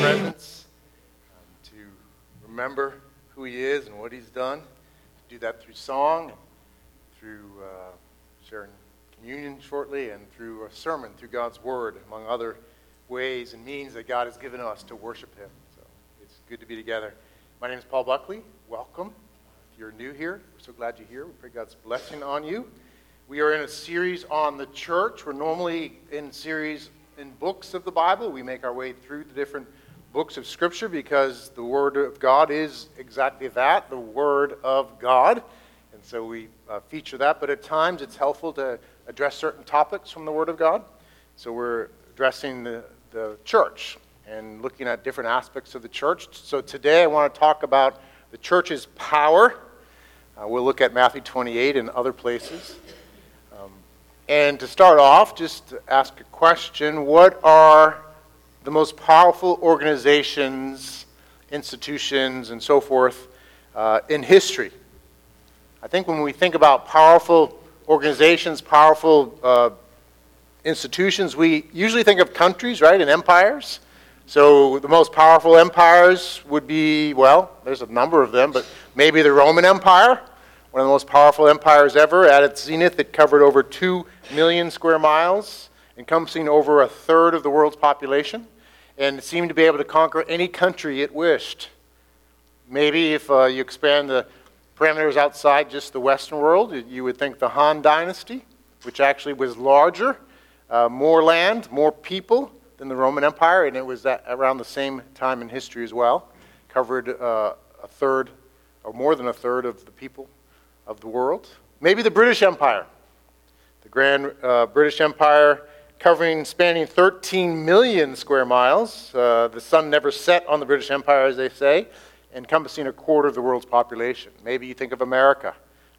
presence, um, to remember who he is and what he's done. Do that through song, through uh, sharing communion shortly, and through a sermon, through God's word, among other ways and means that God has given us to worship him. So it's good to be together. My name is Paul Buckley. Welcome. If you're new here, we're so glad you're here. We pray God's blessing on you. We are in a series on the church. We're normally in series in books of the Bible. We make our way through the different books of Scripture because the Word of God is exactly that the Word of God. And so we uh, feature that, but at times it's helpful to address certain topics from the Word of God. So we're addressing the, the church and looking at different aspects of the church. So today I want to talk about the church's power. Uh, we'll look at Matthew 28 and other places. And to start off, just to ask a question what are the most powerful organizations, institutions, and so forth uh, in history. I think when we think about powerful organizations, powerful uh, institutions, we usually think of countries, right, and empires. So the most powerful empires would be, well, there's a number of them, but maybe the Roman Empire, one of the most powerful empires ever. At its zenith, it covered over 2 million square miles, encompassing over a third of the world's population and seemed to be able to conquer any country it wished. Maybe if uh, you expand the parameters outside just the Western world, you would think the Han Dynasty, which actually was larger, uh, more land, more people than the Roman Empire, and it was around the same time in history as well. Covered uh, a third, or more than a third, of the people of the world. Maybe the British Empire. The Grand uh, British Empire covering, spanning 13 million square miles. Uh, the sun never set on the British Empire, as they say, encompassing a quarter of the world's population. Maybe you think of America,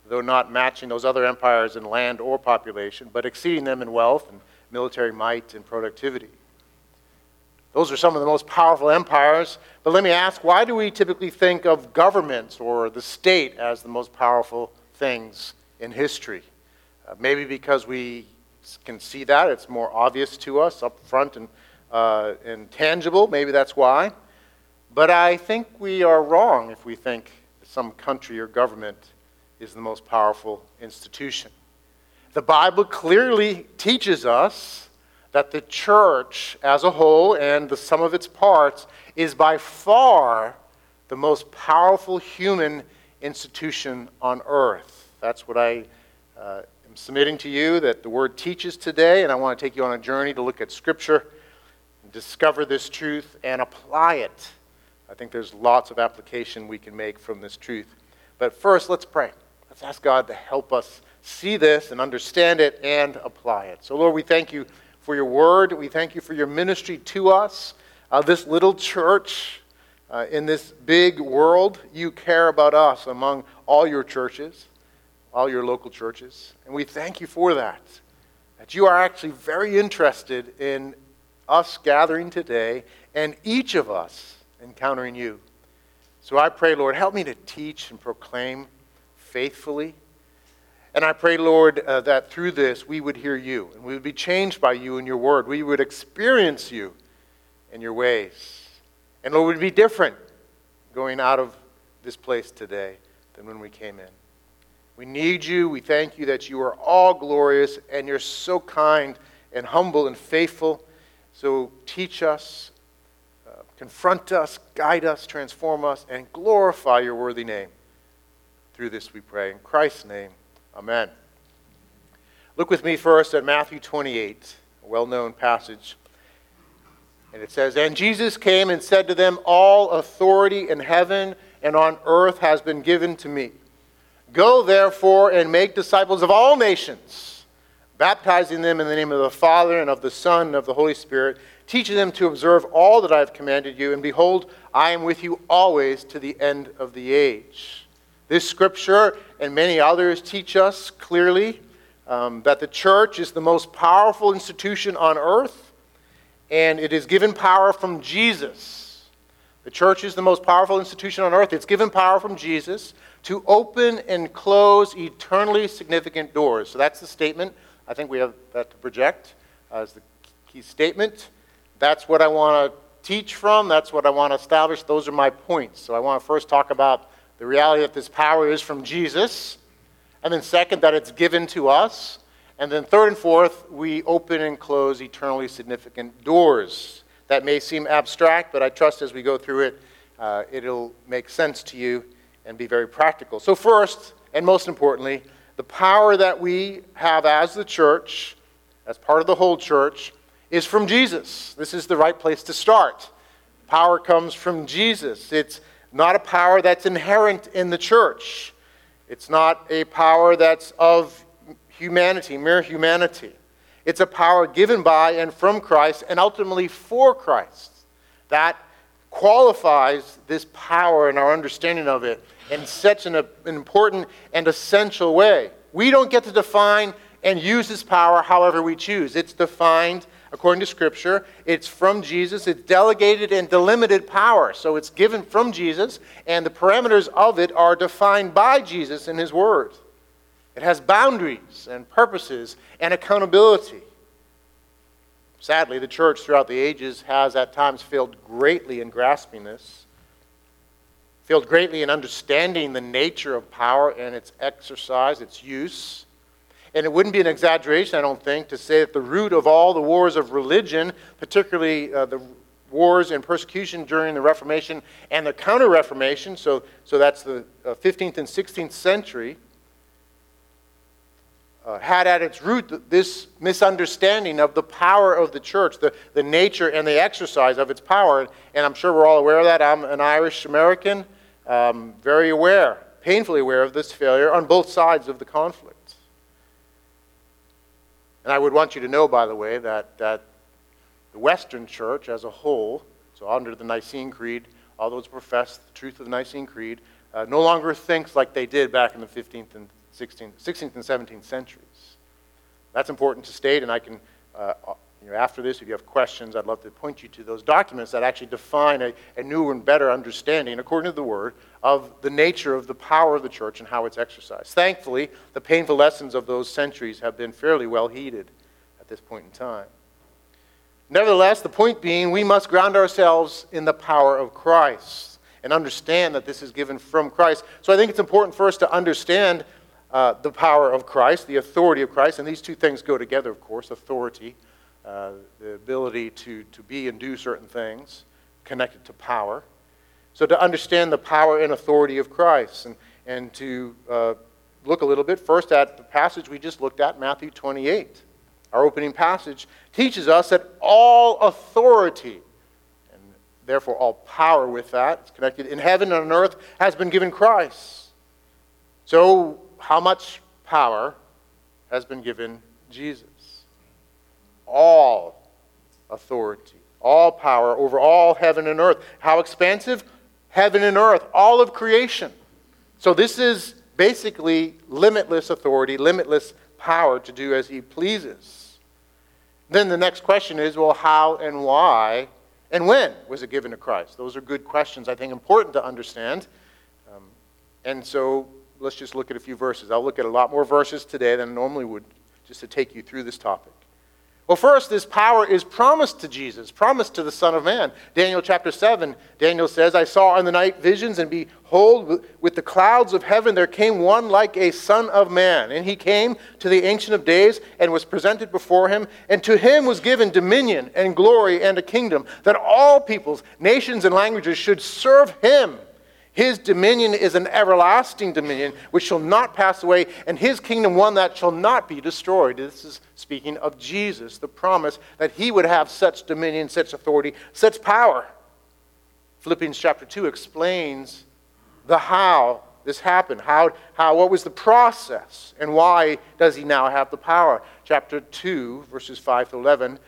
though not matching those other empires in land or population, but exceeding them in wealth and military might and productivity. Those are some of the most powerful empires. But let me ask why do we typically think of governments or the state as the most powerful things in history? Uh, maybe because we can see that. It's more obvious to us up front and, uh, and tangible. Maybe that's why. But I think we are wrong if we think some country or government is the most powerful institution. The Bible clearly teaches us that the church as a whole and the sum of its parts is by far the most powerful human institution on earth. That's what I uh, I'm submitting to you that the Word teaches today, and I want to take you on a journey to look at Scripture, discover this truth, and apply it. I think there's lots of application we can make from this truth. But first, let's pray. Let's ask God to help us see this and understand it and apply it. So, Lord, we thank you for your word. We thank you for your ministry to us. Uh, this little church uh, in this big world, you care about us among all your churches all your local churches. And we thank you for that. That you are actually very interested in us gathering today and each of us encountering you. So I pray, Lord, help me to teach and proclaim faithfully. And I pray, Lord, uh, that through this we would hear you and we would be changed by you and your word. We would experience you in your ways. And Lord, we'd be different going out of this place today than when we came in. We need you. We thank you that you are all glorious and you're so kind and humble and faithful. So teach us, uh, confront us, guide us, transform us, and glorify your worthy name. Through this we pray. In Christ's name, amen. Look with me first at Matthew 28, a well known passage. And it says, And Jesus came and said to them, All authority in heaven and on earth has been given to me. Go, therefore, and make disciples of all nations, baptizing them in the name of the Father, and of the Son, and of the Holy Spirit, teaching them to observe all that I have commanded you. And behold, I am with you always to the end of the age. This scripture and many others teach us clearly um, that the church is the most powerful institution on earth, and it is given power from Jesus. The church is the most powerful institution on earth. It's given power from Jesus to open and close eternally significant doors. So that's the statement. I think we have that to project as the key statement. That's what I want to teach from. That's what I want to establish. Those are my points. So I want to first talk about the reality that this power is from Jesus. And then, second, that it's given to us. And then, third and fourth, we open and close eternally significant doors. That may seem abstract, but I trust as we go through it, uh, it'll make sense to you and be very practical. So, first, and most importantly, the power that we have as the church, as part of the whole church, is from Jesus. This is the right place to start. Power comes from Jesus. It's not a power that's inherent in the church. It's not a power that's of humanity, mere humanity. It's a power given by and from Christ and ultimately for Christ. That qualifies this power and our understanding of it in such an, uh, an important and essential way. We don't get to define and use this power however we choose. It's defined according to Scripture. It's from Jesus. It's delegated and delimited power. So it's given from Jesus, and the parameters of it are defined by Jesus in His Word. It has boundaries and purposes and accountability. Sadly, the church throughout the ages has at times failed greatly in grasping this, failed greatly in understanding the nature of power and its exercise, its use. And it wouldn't be an exaggeration, I don't think, to say that the root of all the wars of religion, particularly uh, the wars and persecution during the Reformation and the Counter Reformation, so, so that's the uh, 15th and 16th century, uh, had at its root this misunderstanding of the power of the church, the, the nature and the exercise of its power. And I'm sure we're all aware of that. I'm an Irish American, um, very aware, painfully aware of this failure on both sides of the conflict. And I would want you to know, by the way, that, that the Western church as a whole, so under the Nicene Creed, all those profess the truth of the Nicene Creed, uh, no longer thinks like they did back in the 15th and 16th, 16th and 17th centuries. That's important to state, and I can, uh, you know, after this, if you have questions, I'd love to point you to those documents that actually define a, a new and better understanding, according to the Word, of the nature of the power of the church and how it's exercised. Thankfully, the painful lessons of those centuries have been fairly well heeded at this point in time. Nevertheless, the point being, we must ground ourselves in the power of Christ and understand that this is given from Christ. So I think it's important for us to understand uh, the power of Christ, the authority of Christ, and these two things go together, of course authority, uh, the ability to, to be and do certain things, connected to power. So, to understand the power and authority of Christ, and, and to uh, look a little bit first at the passage we just looked at, Matthew 28. Our opening passage teaches us that all authority, and therefore all power with that, it's connected in heaven and on earth, has been given Christ. So, how much power has been given Jesus? All authority, all power over all heaven and earth. How expansive? Heaven and earth, all of creation. So this is basically limitless authority, limitless power to do as he pleases. Then the next question is well, how and why and when was it given to Christ? Those are good questions, I think, important to understand. Um, and so let's just look at a few verses. I'll look at a lot more verses today than I normally would just to take you through this topic. Well, first, this power is promised to Jesus, promised to the Son of Man. Daniel chapter 7, Daniel says, I saw in the night visions, and behold, with the clouds of heaven there came one like a Son of Man. And he came to the Ancient of Days and was presented before him. And to him was given dominion and glory and a kingdom, that all peoples, nations, and languages should serve him. His dominion is an everlasting dominion which shall not pass away, and his kingdom one that shall not be destroyed. This is speaking of Jesus, the promise that he would have such dominion, such authority, such power. Philippians chapter 2 explains the how this happened. How, how, what was the process, and why does he now have the power? Chapter 2, verses 5 to 11,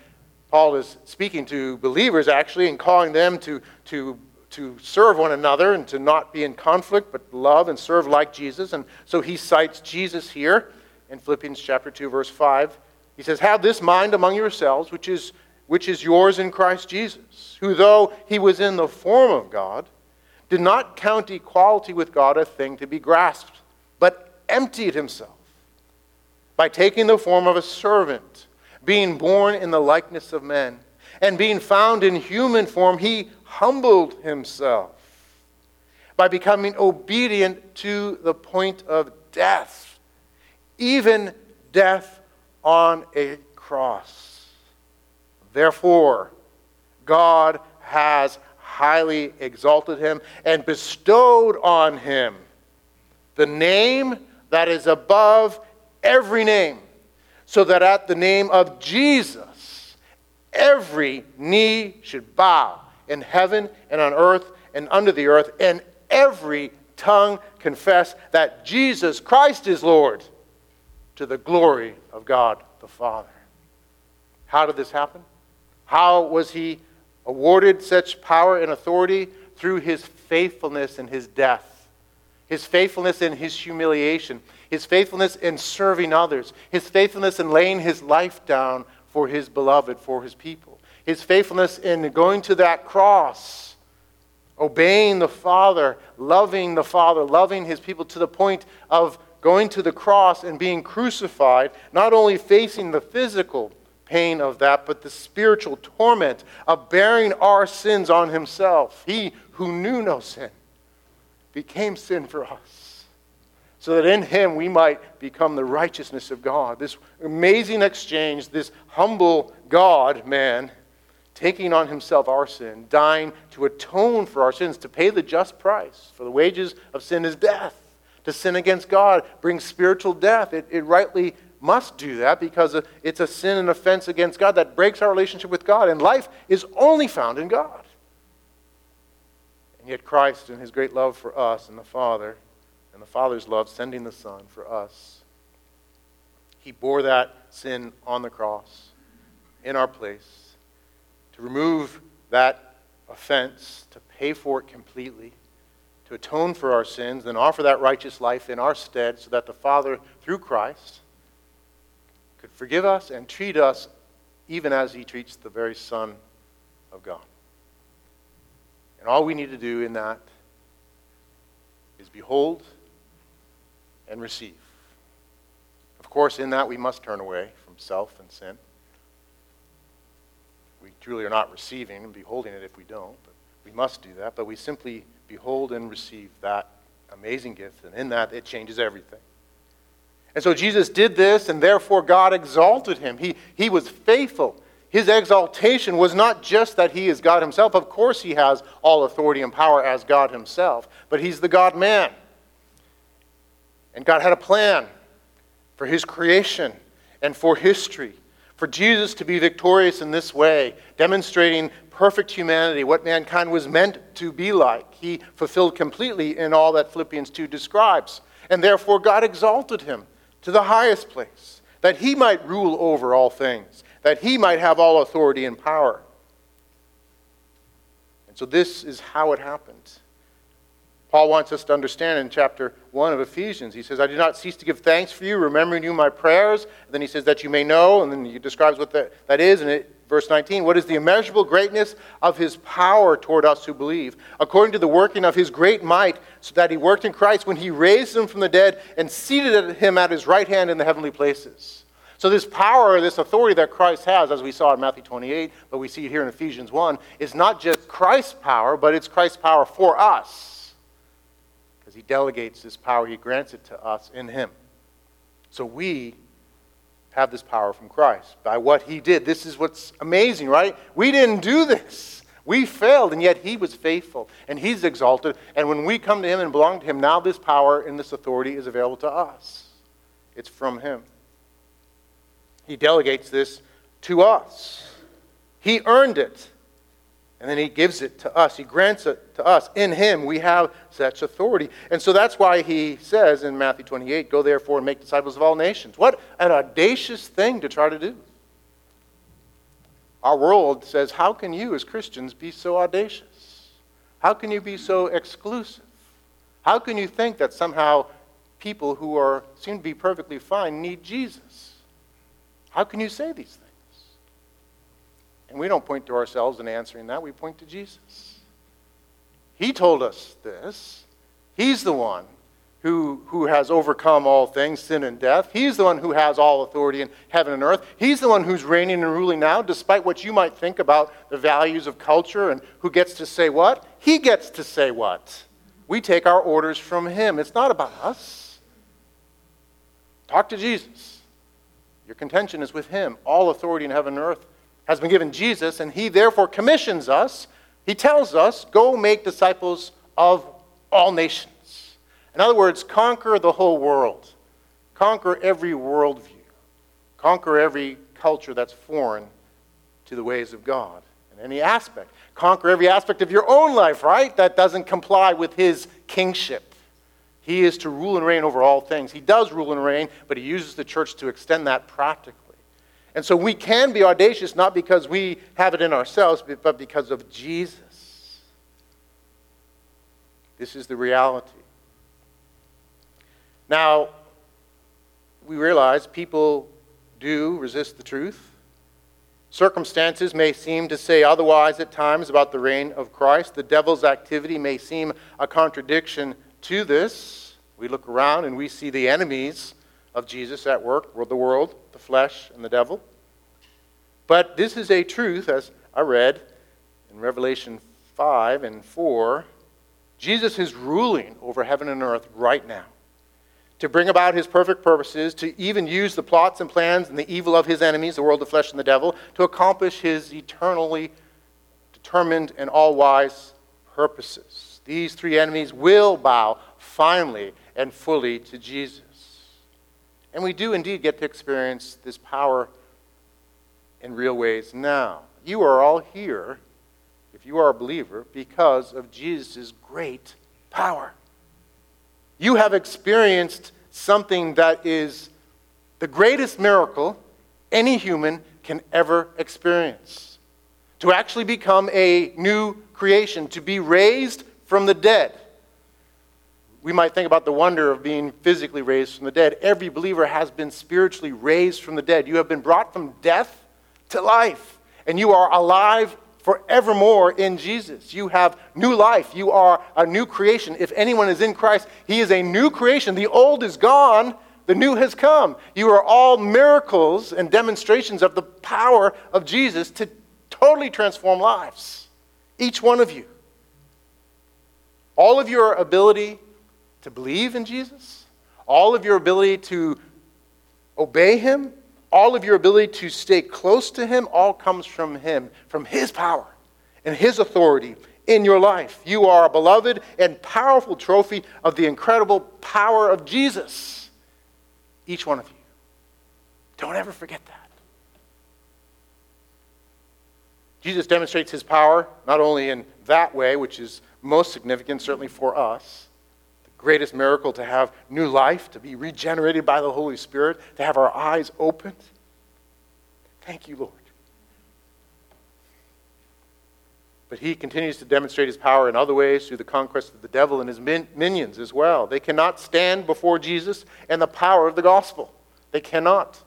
Paul is speaking to believers actually and calling them to, to to serve one another and to not be in conflict, but love and serve like Jesus. And so he cites Jesus here in Philippians chapter 2, verse 5. He says, Have this mind among yourselves, which is, which is yours in Christ Jesus, who, though he was in the form of God, did not count equality with God a thing to be grasped, but emptied himself by taking the form of a servant being born in the likeness of men, and being found in human form, he humbled himself by becoming obedient to the point of death, even death on a cross. Therefore, God has highly exalted him and bestowed on him the name that is above every name, so that at the name of Jesus, every knee should bow in heaven and on earth and under the earth, and every tongue confess that Jesus Christ is Lord to the glory of God the Father. How did this happen? How was he awarded such power and authority? Through his faithfulness in his death, his faithfulness in his humiliation, his faithfulness in serving others, his faithfulness in laying his life down for his beloved, for his people, his faithfulness in going to that cross, obeying the Father, loving the Father, loving his people to the point of going to the cross and being crucified, not only facing the physical pain of that, but the spiritual torment of bearing our sins on himself. He who knew no sin became sin for us, so that in him we might become the righteousness of God. This amazing exchange, this humble God man taking on himself our sin, dying to atone for our sins, to pay the just price. For the wages of sin is death. To sin against God brings spiritual death. It, it rightly must do that because it's a sin and offense against God that breaks our relationship with God. And life is only found in God. And yet, Christ, in his great love for us and the Father, and the Father's love, sending the Son for us, he bore that sin on the cross in our place to remove that offense, to pay for it completely, to atone for our sins, then offer that righteous life in our stead so that the Father, through Christ, could forgive us and treat us even as he treats the very Son of God. And all we need to do in that is behold and receive. Of course, in that we must turn away from self and sin. We truly are not receiving and beholding it if we don't, but we must do that. But we simply behold and receive that amazing gift, and in that it changes everything. And so Jesus did this, and therefore God exalted him. He, he was faithful. His exaltation was not just that he is God himself. Of course, he has all authority and power as God himself, but he's the God man. And God had a plan for his creation and for history, for Jesus to be victorious in this way, demonstrating perfect humanity, what mankind was meant to be like. He fulfilled completely in all that Philippians 2 describes. And therefore, God exalted him to the highest place, that he might rule over all things, that he might have all authority and power. And so this is how it happened. Paul wants us to understand in chapter 1 of Ephesians. He says, I do not cease to give thanks for you, remembering you my prayers. And then he says, that you may know, and then he describes what that, that is, and it Verse 19, what is the immeasurable greatness of his power toward us who believe, according to the working of his great might, so that he worked in Christ when he raised him from the dead and seated him at his right hand in the heavenly places. So, this power, this authority that Christ has, as we saw in Matthew 28, but we see it here in Ephesians 1, is not just Christ's power, but it's Christ's power for us. He delegates this power, he grants it to us in him. So, we have this power from Christ by what he did. This is what's amazing, right? We didn't do this. We failed, and yet he was faithful, and he's exalted. And when we come to him and belong to him, now this power and this authority is available to us. It's from him. He delegates this to us. He earned it. And then he gives it to us. He grants it to us. In him, we have such authority. And so that's why he says in Matthew 28 Go therefore and make disciples of all nations. What an audacious thing to try to do. Our world says, How can you, as Christians, be so audacious? How can you be so exclusive? How can you think that somehow people who are, seem to be perfectly fine need Jesus? How can you say these things? And we don't point to ourselves in answering that, we point to Jesus. He told us this. He's the one who, who has overcome all things, sin and death. He's the one who has all authority in heaven and earth. He's the one who's reigning and ruling now, despite what you might think about the values of culture and who gets to say what. He gets to say what. We take our orders from him. It's not about us. Talk to Jesus. Your contention is with him. All authority in heaven and earth has been given Jesus, and he therefore commissions us. He tells us, go make disciples of all nations. In other words, conquer the whole world, conquer every worldview, conquer every culture that's foreign to the ways of God in any aspect. Conquer every aspect of your own life, right? That doesn't comply with his kingship. He is to rule and reign over all things. He does rule and reign, but he uses the church to extend that practically. And so we can be audacious not because we have it in ourselves, but because of Jesus. This is the reality. Now, we realize people do resist the truth. Circumstances may seem to say otherwise at times about the reign of Christ. The devil's activity may seem a contradiction to this. We look around and we see the enemies of Jesus at work the world, the flesh, and the devil. But this is a truth, as I read in Revelation 5 and 4. Jesus is ruling over heaven and earth right now to bring about his perfect purposes, to even use the plots and plans and the evil of his enemies, the world, the flesh, and the devil, to accomplish his eternally determined and all wise purposes. These three enemies will bow finally and fully to Jesus. And we do indeed get to experience this power in real ways now. You are all here, if you are a believer, because of Jesus' great power. You have experienced something that is the greatest miracle any human can ever experience. To actually become a new creation, to be raised from the dead. We might think about the wonder of being physically raised from the dead. Every believer has been spiritually raised from the dead. You have been brought from death to life, and you are alive forevermore in Jesus. You have new life. You are a new creation. If anyone is in Christ, he is a new creation. The old is gone, the new has come. You are all miracles and demonstrations of the power of Jesus to totally transform lives. Each one of you. All of your ability to believe in Jesus, all of your ability to obey him, all of your ability to stay close to Him all comes from Him, from His power and His authority in your life. You are a beloved and powerful trophy of the incredible power of Jesus. Each one of you. Don't ever forget that. Jesus demonstrates his power not only in that way, which is most significant, certainly for us, greatest miracle to have new life, to be regenerated by the Holy Spirit, to have our eyes opened. Thank you, Lord. But he continues to demonstrate his power in other ways through the conquest of the devil and his min- minions as well. They cannot stand before Jesus and the power of the gospel. They cannot.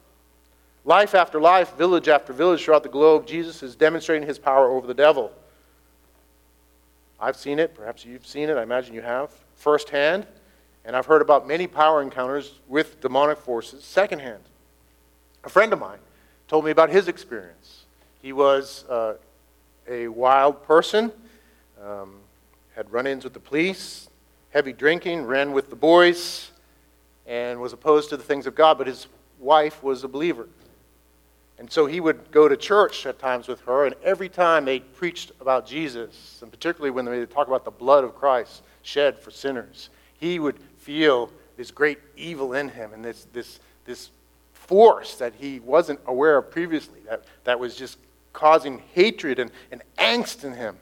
Life after life, village after village throughout the globe, Jesus is demonstrating his power over the devil. I've seen it. Perhaps you've seen it. I imagine you have firsthand. And I've heard about many power encounters with demonic forces secondhand. A friend of mine told me about his experience. He was uh, a wild person, um, had run ins with the police, heavy drinking, ran with the boys, and was opposed to the things of God, but his wife was a believer. And so he would go to church at times with her, and every time they preached about Jesus, and particularly when they talk about the blood of Christ shed for sinners, he would feel this great evil in him and this, this, this force that he wasn't aware of previously, that, that was just causing hatred and, and angst in him.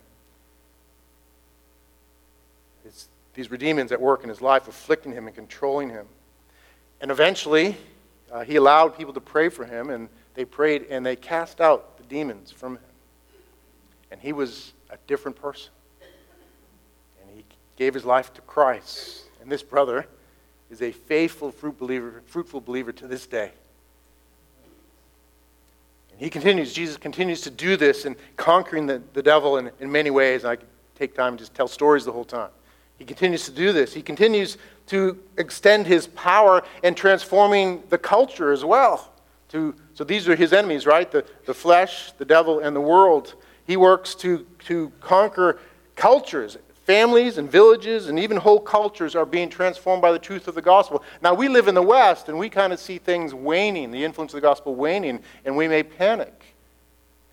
It's these demons at work in his life, afflicting him and controlling him. And eventually, uh, he allowed people to pray for him, and they prayed and they cast out the demons from him. And he was a different person. And gave his life to Christ. And this brother is a faithful, fruit believer, fruitful believer to this day. And he continues, Jesus continues to do this in conquering the, the devil in, in many ways. I could take time and just tell stories the whole time. He continues to do this. He continues to extend his power and transforming the culture as well. To, so these are his enemies, right? The, the flesh, the devil, and the world. He works to, to conquer cultures. Families and villages and even whole cultures are being transformed by the truth of the gospel. Now, we live in the West and we kind of see things waning, the influence of the gospel waning, and we may panic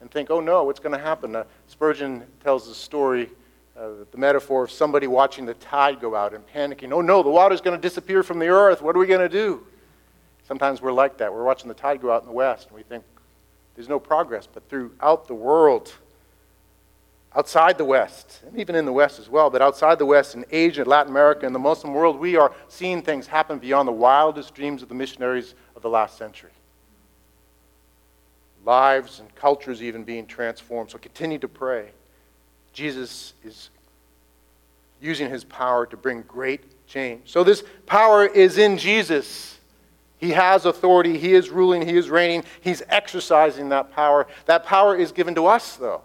and think, oh no, what's going to happen? Uh, Spurgeon tells the story, uh, the metaphor of somebody watching the tide go out and panicking. Oh no, the water's going to disappear from the earth. What are we going to do? Sometimes we're like that. We're watching the tide go out in the West and we think there's no progress. But throughout the world, outside the West, and even in the West as well, but outside the West, in Asia, Latin America, and the Muslim world, we are seeing things happen beyond the wildest dreams of the missionaries of the last century. Lives and cultures even being transformed. So continue to pray. Jesus is using his power to bring great change. So this power is in Jesus. He has authority. He is ruling. He is reigning. He's exercising that power. That power is given to us, though.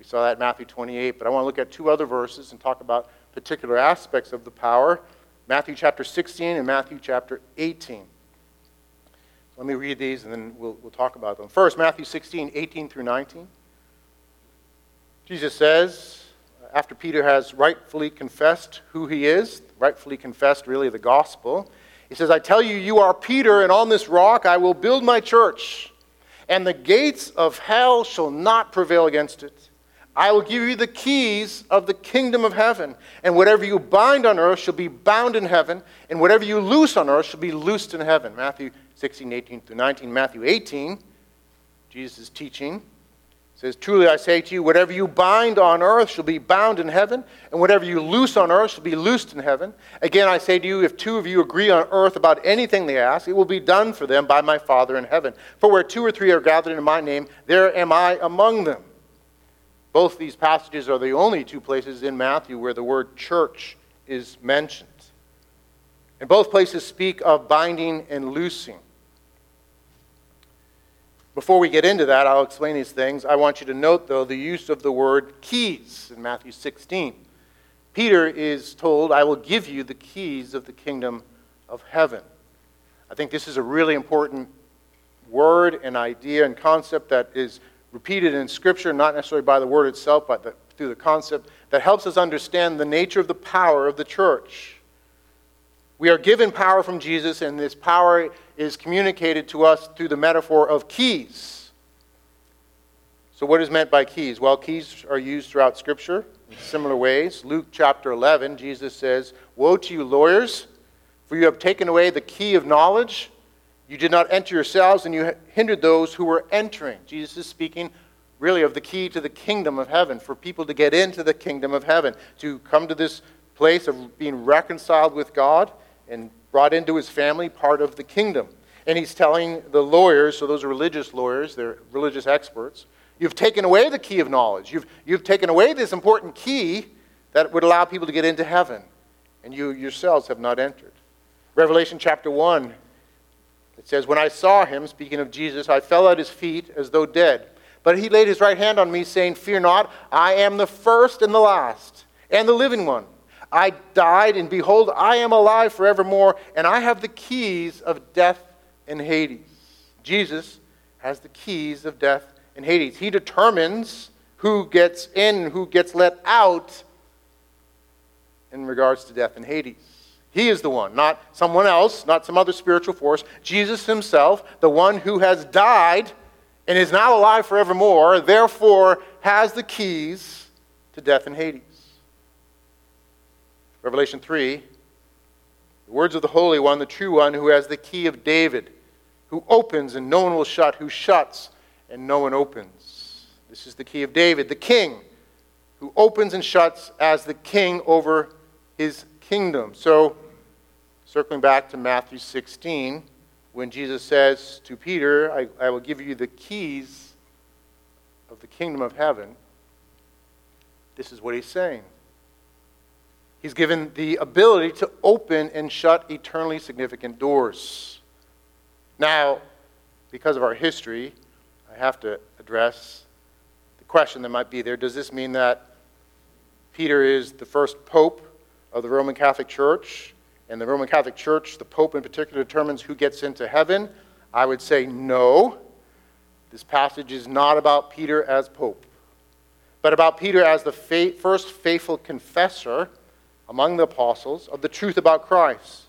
We saw that in Matthew 28, but I want to look at two other verses and talk about particular aspects of the power Matthew chapter 16 and Matthew chapter 18. Let me read these and then we'll, we'll talk about them. First, Matthew 16, 18 through 19. Jesus says, uh, after Peter has rightfully confessed who he is, rightfully confessed really the gospel, he says, I tell you, you are Peter, and on this rock I will build my church, and the gates of hell shall not prevail against it. I will give you the keys of the kingdom of heaven. And whatever you bind on earth shall be bound in heaven, and whatever you loose on earth shall be loosed in heaven. Matthew 16, 18 through 19. Matthew 18, Jesus is teaching. says, Truly I say to you, whatever you bind on earth shall be bound in heaven, and whatever you loose on earth shall be loosed in heaven. Again, I say to you, if two of you agree on earth about anything they ask, it will be done for them by my Father in heaven. For where two or three are gathered in my name, there am I among them. Both these passages are the only two places in Matthew where the word church is mentioned. And both places speak of binding and loosing. Before we get into that, I'll explain these things. I want you to note, though, the use of the word keys in Matthew 16. Peter is told, I will give you the keys of the kingdom of heaven. I think this is a really important word and idea and concept that is repeated in Scripture, not necessarily by the word itself, but the, through the concept that helps us understand the nature of the power of the church. We are given power from Jesus, and this power is communicated to us through the metaphor of keys. So, what is meant by keys? Well, keys are used throughout Scripture in similar ways. Luke chapter 11, Jesus says, Woe to you, lawyers, for you have taken away the key of knowledge. You did not enter yourselves, and you hindered those who were entering. Jesus is speaking really of the key to the kingdom of heaven, for people to get into the kingdom of heaven, to come to this place of being reconciled with God and brought into his family, part of the kingdom. And he's telling the lawyers, so those are religious lawyers, they're religious experts, you've taken away the key of knowledge. You've, you've taken away this important key that would allow people to get into heaven, and you yourselves have not entered. Revelation chapter 1 it says, When I saw him, speaking of Jesus, I fell at his feet as though dead. But he laid his right hand on me, saying, Fear not, I am the first and the last, and the living one. I died, and behold, I am alive forevermore, and I have the keys of death and Hades. Jesus has the keys of death and Hades. He determines who gets in who gets let out in regards to death and Hades. He is the one, not someone else, not some other spiritual force. Jesus himself, the one who has died and is now alive forevermore, therefore has the keys to death and Hades. Revelation 3 the words of the Holy One, the true one, who has the key of David, who opens and no one will shut, who shuts and no one opens. This is the key of David, the king, who opens and shuts as the king over his kingdom. So, circling back to Matthew 16, when Jesus says to Peter, I, I will give you the keys of the kingdom of heaven, this is what he's saying. He's given the ability to open and shut eternally significant doors. Now, because of our history, I have to address the question that might be there. Does this mean that Peter is the first pope of the Roman Catholic Church, and the Roman Catholic Church, the Pope in particular, determines who gets into heaven, I would say no. This passage is not about Peter as Pope, but about Peter as the fa- first faithful confessor among the apostles of the truth about Christ,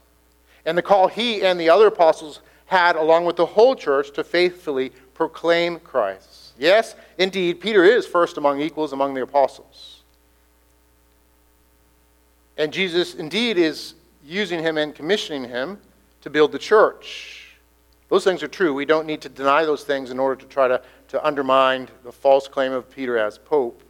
and the call he and the other apostles had, along with the whole church, to faithfully proclaim Christ. Yes, indeed, Peter is first among equals among the apostles. And Jesus, indeed, is using him and commissioning him to build the church. Those things are true. We don't need to deny those things in order to try to, to undermine the false claim of Peter as Pope.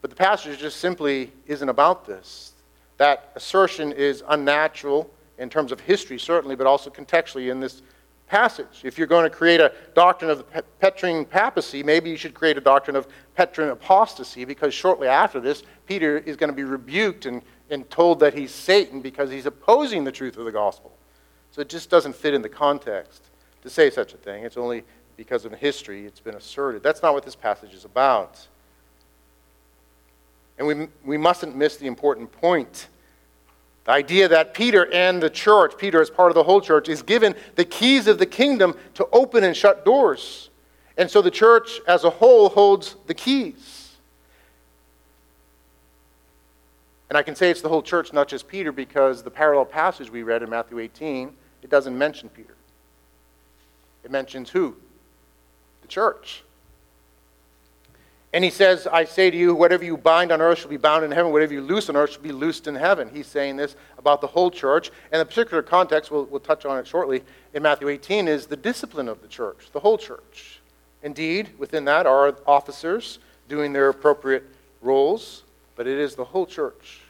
But the passage just simply isn't about this. That assertion is unnatural in terms of history, certainly, but also contextually in this passage. If you're going to create a doctrine of the Petrine papacy, maybe you should create a doctrine of Petrine apostasy, because shortly after this, Peter is going to be rebuked and and told that he's Satan because he's opposing the truth of the gospel. So it just doesn't fit in the context to say such a thing. It's only because of history it's been asserted. That's not what this passage is about. And we, we mustn't miss the important point. The idea that Peter and the church, Peter as part of the whole church, is given the keys of the kingdom to open and shut doors. And so the church as a whole holds the keys. And I can say it's the whole church, not just Peter, because the parallel passage we read in Matthew 18, it doesn't mention Peter. It mentions who? The church. And he says, I say to you, whatever you bind on earth shall be bound in heaven, whatever you loose on earth shall be loosed in heaven. He's saying this about the whole church. And the particular context, we'll, we'll touch on it shortly, in Matthew 18, is the discipline of the church, the whole church. Indeed, within that are officers doing their appropriate roles but it is the whole church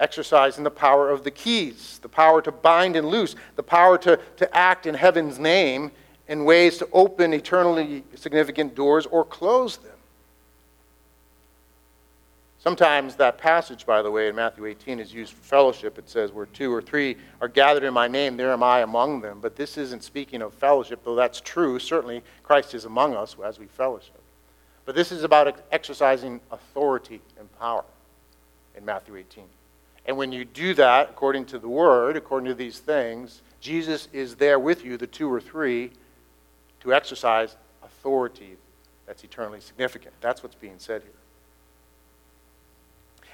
exercising the power of the keys, the power to bind and loose, the power to, to act in heaven's name in ways to open eternally significant doors or close them. Sometimes that passage, by the way, in Matthew 18 is used for fellowship. It says, Where two or three are gathered in my name, there am I among them. But this isn't speaking of fellowship, though that's true. Certainly, Christ is among us as we fellowship. But this is about exercising authority and power in Matthew 18. And when you do that, according to the word, according to these things, Jesus is there with you, the two or three, to exercise authority that's eternally significant. That's what's being said here.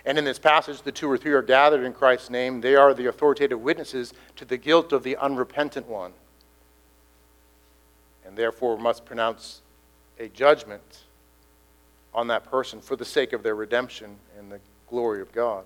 And in this passage, the two or three are gathered in Christ's name. They are the authoritative witnesses to the guilt of the unrepentant one, and therefore must pronounce a judgment on that person for the sake of their redemption and the glory of God.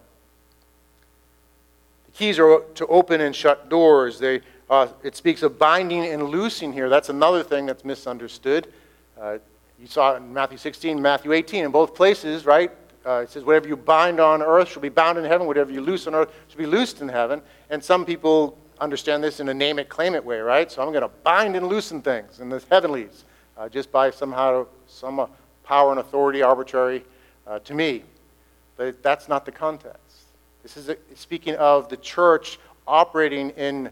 The keys are to open and shut doors. They, uh, it speaks of binding and loosing here. That's another thing that's misunderstood. Uh, you saw in Matthew 16, Matthew 18, in both places, right? Uh, it says, Whatever you bind on earth shall be bound in heaven, whatever you loose on earth shall be loosed in heaven. And some people understand this in a name it, claim it way, right? So I'm going to bind and loosen things in the heavenlies uh, just by somehow some uh, power and authority arbitrary uh, to me. But that's not the context. This is a, speaking of the church operating in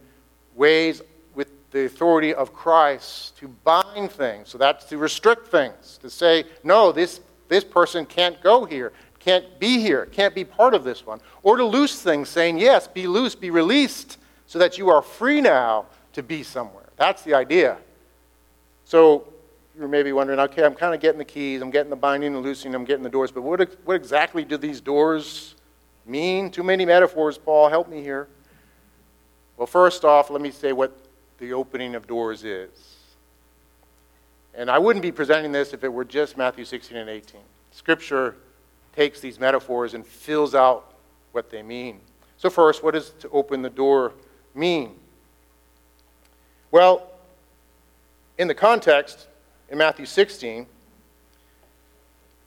ways with the authority of Christ to bind things. So that's to restrict things, to say, no, this, this person can't go here, can't be here, can't be part of this one. Or to loose things, saying, yes, be loose, be released, so that you are free now to be somewhere. That's the idea. So you're maybe wondering, okay, I'm kind of getting the keys, I'm getting the binding and loosing, I'm getting the doors, but what, what exactly do these doors mean? Too many metaphors, Paul, help me here. Well, first off, let me say what the opening of doors is. And I wouldn't be presenting this if it were just Matthew 16 and 18. Scripture takes these metaphors and fills out what they mean. So, first, what does to open the door mean? Well, in the context, in Matthew 16,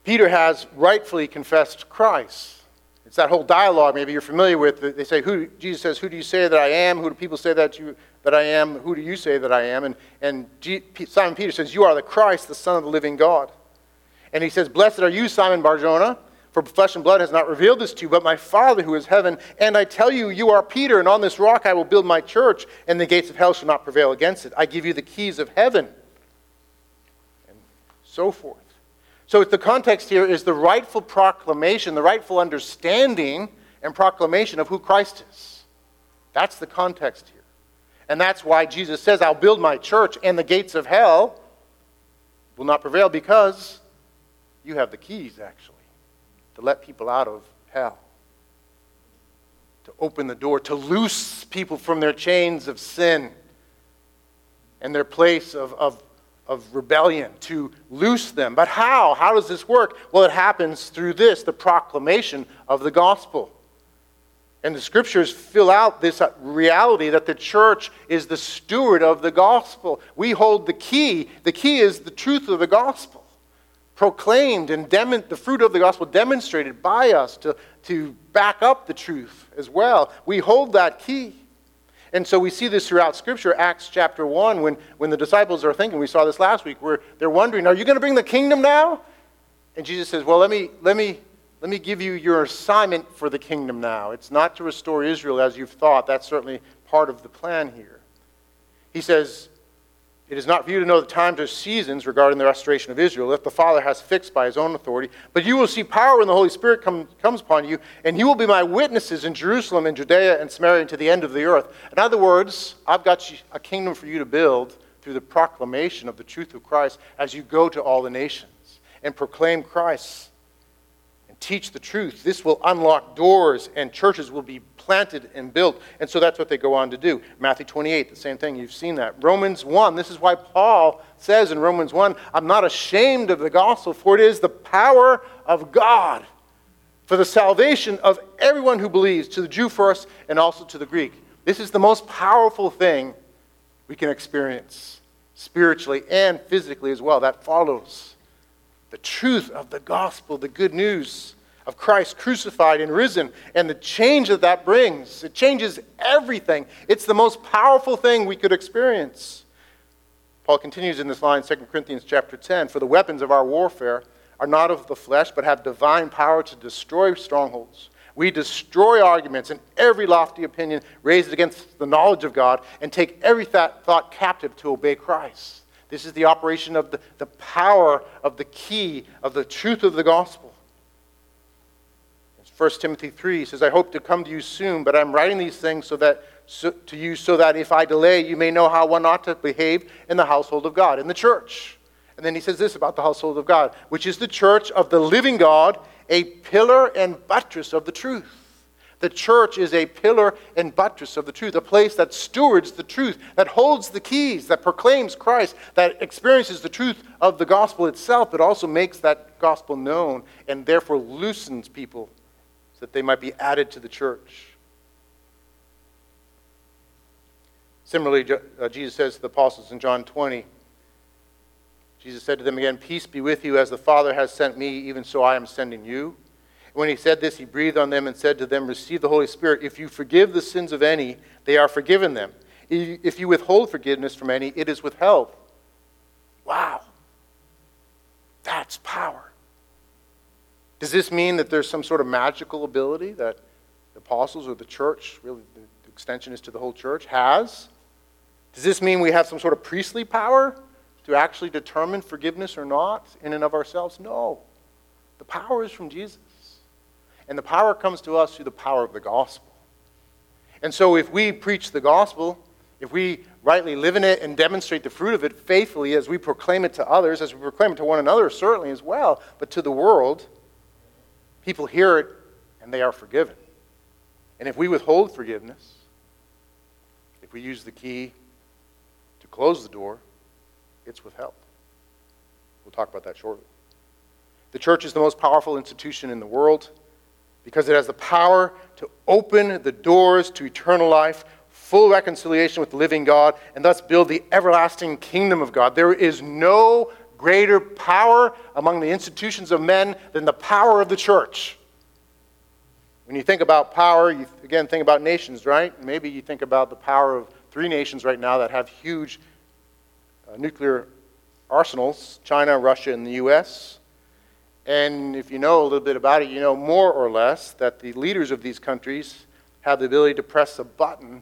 Peter has rightfully confessed Christ. It's that whole dialogue maybe you're familiar with. They say, who, Jesus says, Who do you say that I am? Who do people say that, you, that I am? Who do you say that I am? And, and Simon Peter says, You are the Christ, the Son of the living God. And he says, Blessed are you, Simon Barjona, for flesh and blood has not revealed this to you, but my Father who is heaven. And I tell you, you are Peter, and on this rock I will build my church, and the gates of hell shall not prevail against it. I give you the keys of heaven and so forth. So the context here is the rightful proclamation, the rightful understanding and proclamation of who Christ is. That's the context here. And that's why Jesus says, I'll build my church, and the gates of hell will not prevail because you have the keys, actually, to let people out of hell, to open the door, to loose people from their chains of sin and their place of, of, of rebellion, to loose them. But how? How does this work? Well, it happens through this the proclamation of the gospel. And the scriptures fill out this uh, reality that the church is the steward of the gospel. We hold the key. The key is the truth of the gospel, proclaimed and dem- the fruit of the gospel demonstrated by us to, to back up the truth as well. We hold that key. And so we see this throughout Scripture, Acts chapter 1, when, when the disciples are thinking, we saw this last week, where they're wondering, Are you going to bring the kingdom now? And Jesus says, Well, let me, let me let me give you your assignment for the kingdom now. It's not to restore Israel as you've thought. That's certainly part of the plan here. He says, It is not for you to know the times or seasons regarding the restoration of Israel that the Father has fixed by his own authority, but you will see power when the Holy Spirit come, comes upon you, and you will be my witnesses in Jerusalem and Judea and Samaria and to the end of the earth. In other words, I've got a kingdom for you to build through the proclamation of the truth of Christ as you go to all the nations and proclaim Christ teach the truth. This will unlock doors and churches will be planted and built. And so that's what they go on to do. Matthew 28, the same thing. You've seen that. Romans 1, this is why Paul says in Romans 1 I'm not ashamed of the gospel, for it is the power of God for the salvation of everyone who believes, to the Jew first and also to the Greek. This is the most powerful thing we can experience spiritually and physically as well. That follows the truth of the gospel, the good news of Christ crucified and risen and the change that that brings. It changes everything. It's the most powerful thing we could experience. Paul continues in this line, 2 Corinthians chapter 10 For the weapons of our warfare are not of the flesh, but have divine power to destroy strongholds. We destroy arguments and every lofty opinion raised against the knowledge of God and take every thought captive to obey Christ. This is the operation of the, the power of the key of the truth of the gospel. 1 Timothy 3 says, I hope to come to you soon, but I'm writing these things so that, so, to you so that if I delay, you may know how one ought to behave in the household of God, in the church. And then he says this about the household of God, which is the church of the living God, a pillar and buttress of the truth. The church is a pillar and buttress of the truth, a place that stewards the truth, that holds the keys, that proclaims Christ, that experiences the truth of the gospel itself, but also makes that gospel known and therefore loosens people so that they might be added to the church. Similarly, uh, Jesus says to the apostles in John 20, Jesus said to them again, Peace be with you, as the Father has sent me, even so I am sending you. When he said this, he breathed on them and said to them, Receive the Holy Spirit. If you forgive the sins of any, they are forgiven them. If you withhold forgiveness from any, it is withheld. Wow. That's power. Does this mean that there's some sort of magical ability that the apostles or the church, really the extension is to the whole church, has? Does this mean we have some sort of priestly power to actually determine forgiveness or not in and of ourselves? No. The power is from Jesus. And the power comes to us through the power of the gospel. And so if we preach the gospel, if we rightly live in it and demonstrate the fruit of it faithfully as we proclaim it to others, as we proclaim it to one another, certainly as well, but to the world, People hear it and they are forgiven. And if we withhold forgiveness, if we use the key to close the door, it's withheld. We'll talk about that shortly. The church is the most powerful institution in the world because it has the power to open the doors to eternal life, full reconciliation with the living God, and thus build the everlasting kingdom of God. There is no greater power among the institutions of men than the power of the church. When you think about power, you again think about nations, right? Maybe you think about the power of three nations right now that have huge uh, nuclear arsenals China, Russia, and the U.S. And if you know a little bit about it, you know more or less that the leaders of these countries have the ability to press a button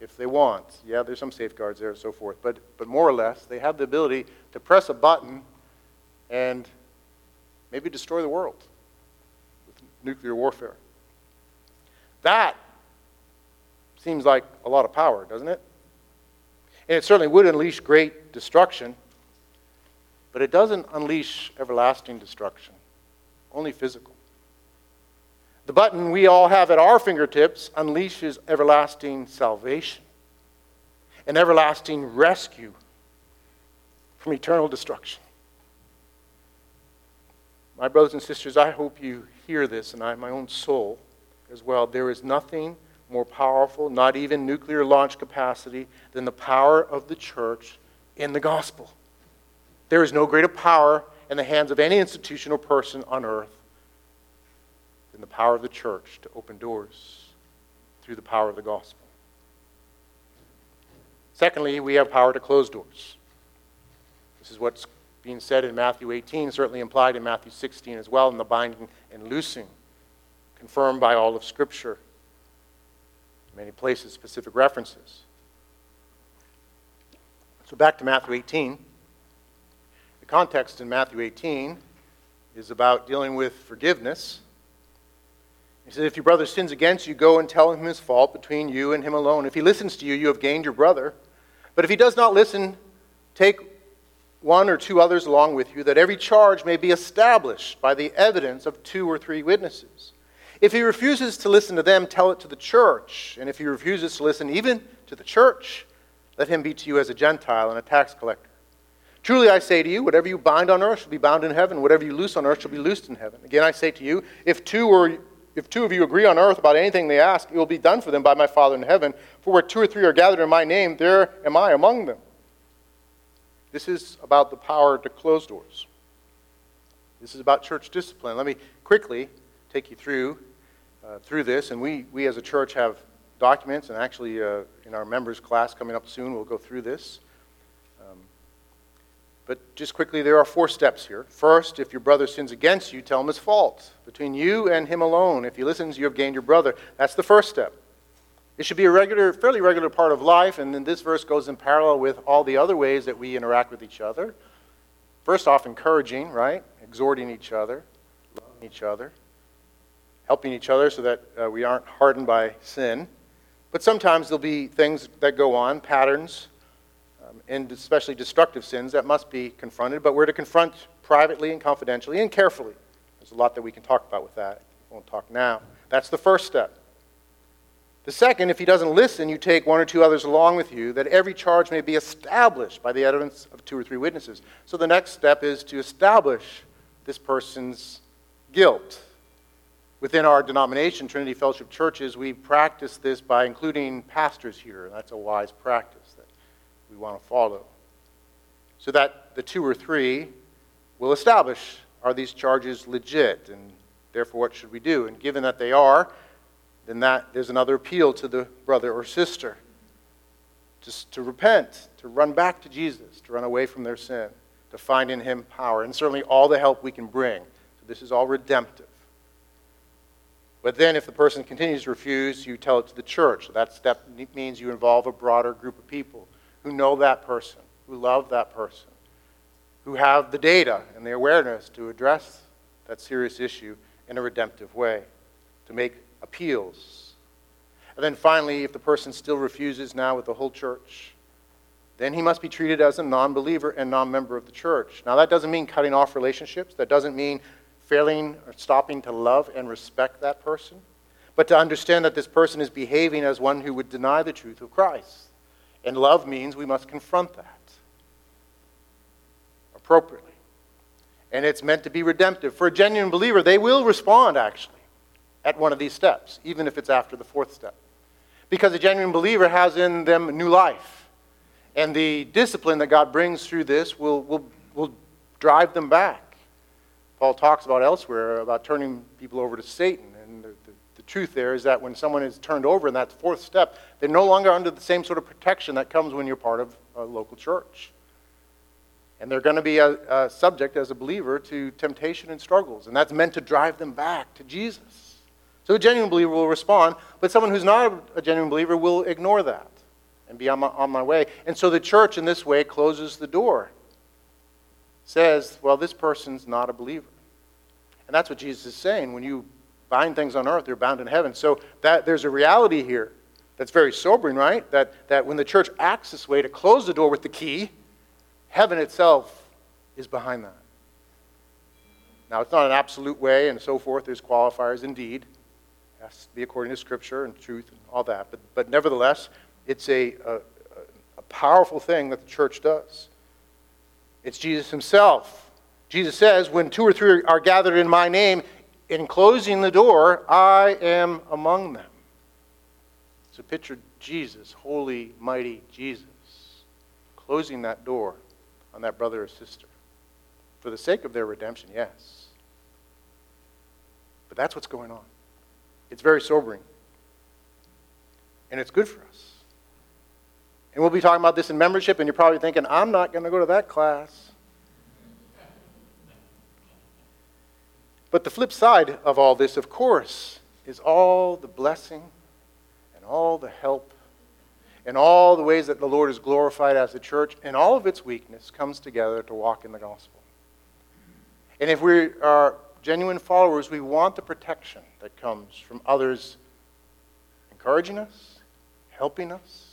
if they want. Yeah, there's some safeguards there and so forth, but, but more or less, they have the ability to press a button and maybe destroy the world with nuclear warfare. That Seems like a lot of power, doesn't it? And it certainly would unleash great destruction, but it doesn't unleash everlasting destruction, only physical. The button we all have at our fingertips unleashes everlasting salvation and everlasting rescue from eternal destruction. My brothers and sisters, I hope you hear this, and I, my own soul as well. There is nothing more powerful, not even nuclear launch capacity, than the power of the church in the gospel. There is no greater power in the hands of any institution or person on earth than the power of the church to open doors through the power of the gospel. Secondly, we have power to close doors. This is what's being said in Matthew 18, certainly implied in Matthew 16 as well, in the binding and loosing, confirmed by all of Scripture. In many places, specific references. So back to Matthew 18. Context in Matthew 18 is about dealing with forgiveness. He says, If your brother sins against you, go and tell him his fault between you and him alone. If he listens to you, you have gained your brother. But if he does not listen, take one or two others along with you, that every charge may be established by the evidence of two or three witnesses. If he refuses to listen to them, tell it to the church. And if he refuses to listen even to the church, let him be to you as a Gentile and a tax collector. Truly I say to you, whatever you bind on earth shall be bound in heaven, whatever you loose on earth shall be loosed in heaven. Again I say to you, if two or if two of you agree on earth about anything they ask, it will be done for them by my Father in heaven. For where two or three are gathered in my name, there am I among them. This is about the power to close doors. This is about church discipline. Let me quickly take you through uh, through this, and we, we as a church have documents, and actually uh, in our members class coming up soon, we'll go through this. But just quickly, there are four steps here. First, if your brother sins against you, tell him his fault. Between you and him alone, if he listens, you have gained your brother. That's the first step. It should be a regular, fairly regular part of life, and then this verse goes in parallel with all the other ways that we interact with each other. First off, encouraging, right? Exhorting each other, loving each other, helping each other so that uh, we aren't hardened by sin. But sometimes there'll be things that go on, patterns, um, and especially destructive sins that must be confronted, but we're to confront privately and confidentially and carefully. There's a lot that we can talk about with that. I won't talk now. That's the first step. The second, if he doesn't listen, you take one or two others along with you, that every charge may be established by the evidence of two or three witnesses. So the next step is to establish this person's guilt. Within our denomination, Trinity Fellowship Churches, we practice this by including pastors here. That's a wise practice we want to follow. So that the two or three will establish are these charges legit, and therefore what should we do? And given that they are, then that there's another appeal to the brother or sister just to repent, to run back to Jesus, to run away from their sin, to find in him power, and certainly all the help we can bring. So this is all redemptive. But then, if the person continues to refuse, you tell it to the church. So that step means you involve a broader group of people who know that person, who love that person, who have the data and the awareness to address that serious issue in a redemptive way, to make appeals. And then finally, if the person still refuses now with the whole church, then he must be treated as a non believer and non member of the church. Now, that doesn't mean cutting off relationships, that doesn't mean failing or stopping to love and respect that person, but to understand that this person is behaving as one who would deny the truth of Christ. And love means we must confront that appropriately. And it's meant to be redemptive. For a genuine believer, they will respond, actually at one of these steps, even if it's after the fourth step. Because a genuine believer has in them new life. And the discipline that God brings through this will, will, will drive them back. Paul talks about elsewhere about turning people over to Satan. And the, the, the truth there is that when someone is turned over in that fourth step, they're no longer under the same sort of protection that comes when you're part of a local church. And they're going to be a, a subject as a believer to temptation and struggles. And that's meant to drive them back to Jesus. So a genuine believer will respond, but someone who's not a genuine believer will ignore that and be on my, on my way. And so the church, in this way, closes the door, says, well, this person's not a believer. And that's what Jesus is saying. When you bind things on earth, they're bound in heaven. So that, there's a reality here That's very sobering, right? That, that when the church acts this way to close the door with the key, heaven itself is behind that. Now, it's not an absolute way and so forth. There's qualifiers indeed. It has to be according to Scripture and truth and all that. But, but nevertheless, it's a, a, a powerful thing that the church does. It's Jesus himself. Jesus says, When two or three are gathered in my name, in closing the door, I am among them. So picture Jesus, holy, mighty Jesus, closing that door on that brother or sister. For the sake of their redemption, yes. But that's what's going on. It's very sobering. And it's good for us. And we'll be talking about this in membership, and you're probably thinking, I'm not going to go to that class. But the flip side of all this, of course, is all the blessing and all the help and all the ways that the Lord is glorified as the church and all of its weakness comes together to walk in the gospel. And if we are genuine followers, we want the protection that comes from others encouraging us, helping us.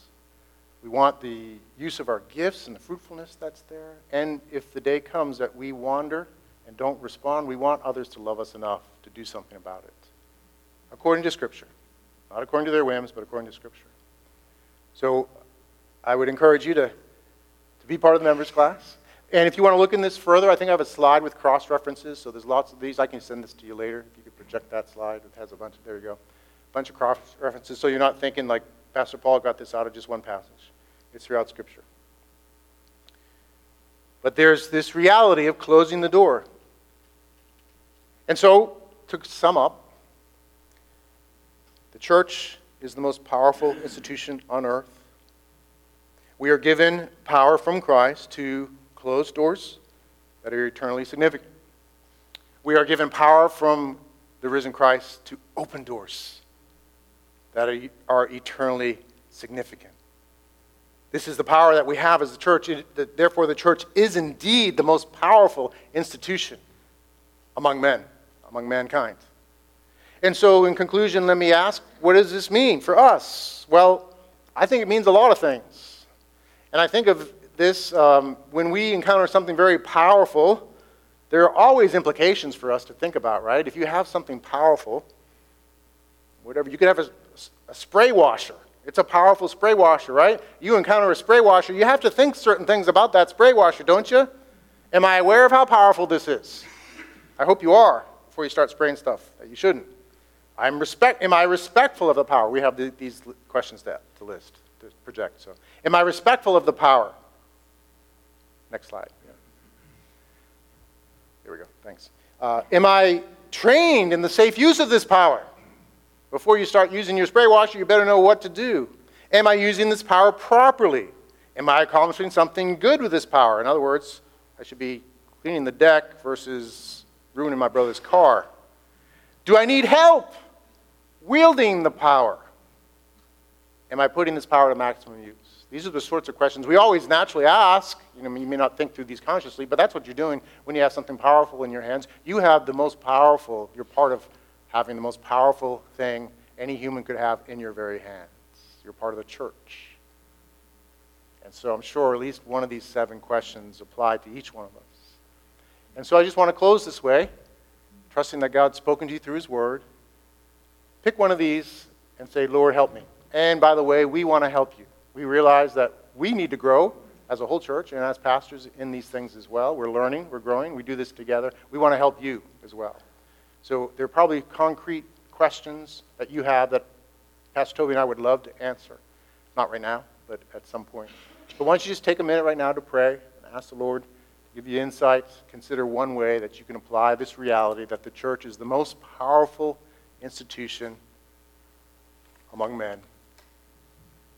We want the use of our gifts and the fruitfulness that's there. And if the day comes that we wander, and don't respond, we want others to love us enough to do something about it. According to Scripture. Not according to their whims, but according to Scripture. So I would encourage you to, to be part of the members class. And if you want to look in this further, I think I have a slide with cross references. So there's lots of these. I can send this to you later. If you could project that slide, it has a bunch of, there you go, a bunch of cross references. So you're not thinking like Pastor Paul got this out of just one passage, it's throughout Scripture. But there's this reality of closing the door and so, to sum up, the church is the most powerful institution on earth. We are given power from Christ to close doors that are eternally significant. We are given power from the risen Christ to open doors that are, eternally significant. This is the power that we have as the church. Therefore, the church is indeed the most powerful institution among men among mankind. And so, in conclusion, let me ask what does this mean for us? Well, I think it means a lot of things. And I think of this um, when we encounter something very powerful, there are always implications for us to think about, right? If you have something powerful, whatever, you could have a, a spray washer. It's a powerful spray washer, right? You encounter a spray washer, you have to think certain things about that spray washer, don't you? Am I aware of how powerful this is? I hope you are before you start spraying stuff that you shouldn't. I'm respect, am I respectful of the power? We have the, these questions to, to list, to project. So, am I respectful of the power? Next slide. Yeah. There we go. Thanks. Uh, am I trained in the safe use of this power? Before you start using your spray washer, you better know what to do. Am I using this power properly? Am I accomplishing something good with this power? In other words, I should be cleaning the deck versus ruining my brother's car? Do I need help wielding the power? Am I putting this power to maximum use? These are the sorts of questions we always naturally ask. You, know, you may not think through these consciously, but that's what you're doing when you have something powerful in your hands. You have the most powerful, you're part of having the most powerful thing any human could have in your very hands. You're part of the church. And so I'm sure at least one of these seven questions apply to each one of us. And so I just want to close this way, trusting that God's spoken to you through His Word. Pick one of these and say, Lord, help me. And by the way, we want to help you. We realize that we need to grow as a whole church and as pastors in these things as well. We're learning, we're growing, we do this together. We want to help you as well. So there are probably concrete questions that you have that Pastor Toby and I would love to answer. Not right now, but at some point. But why don't you just take a minute right now to pray and ask the Lord give you insights, consider one way that you can apply this reality that the church is the most powerful institution among men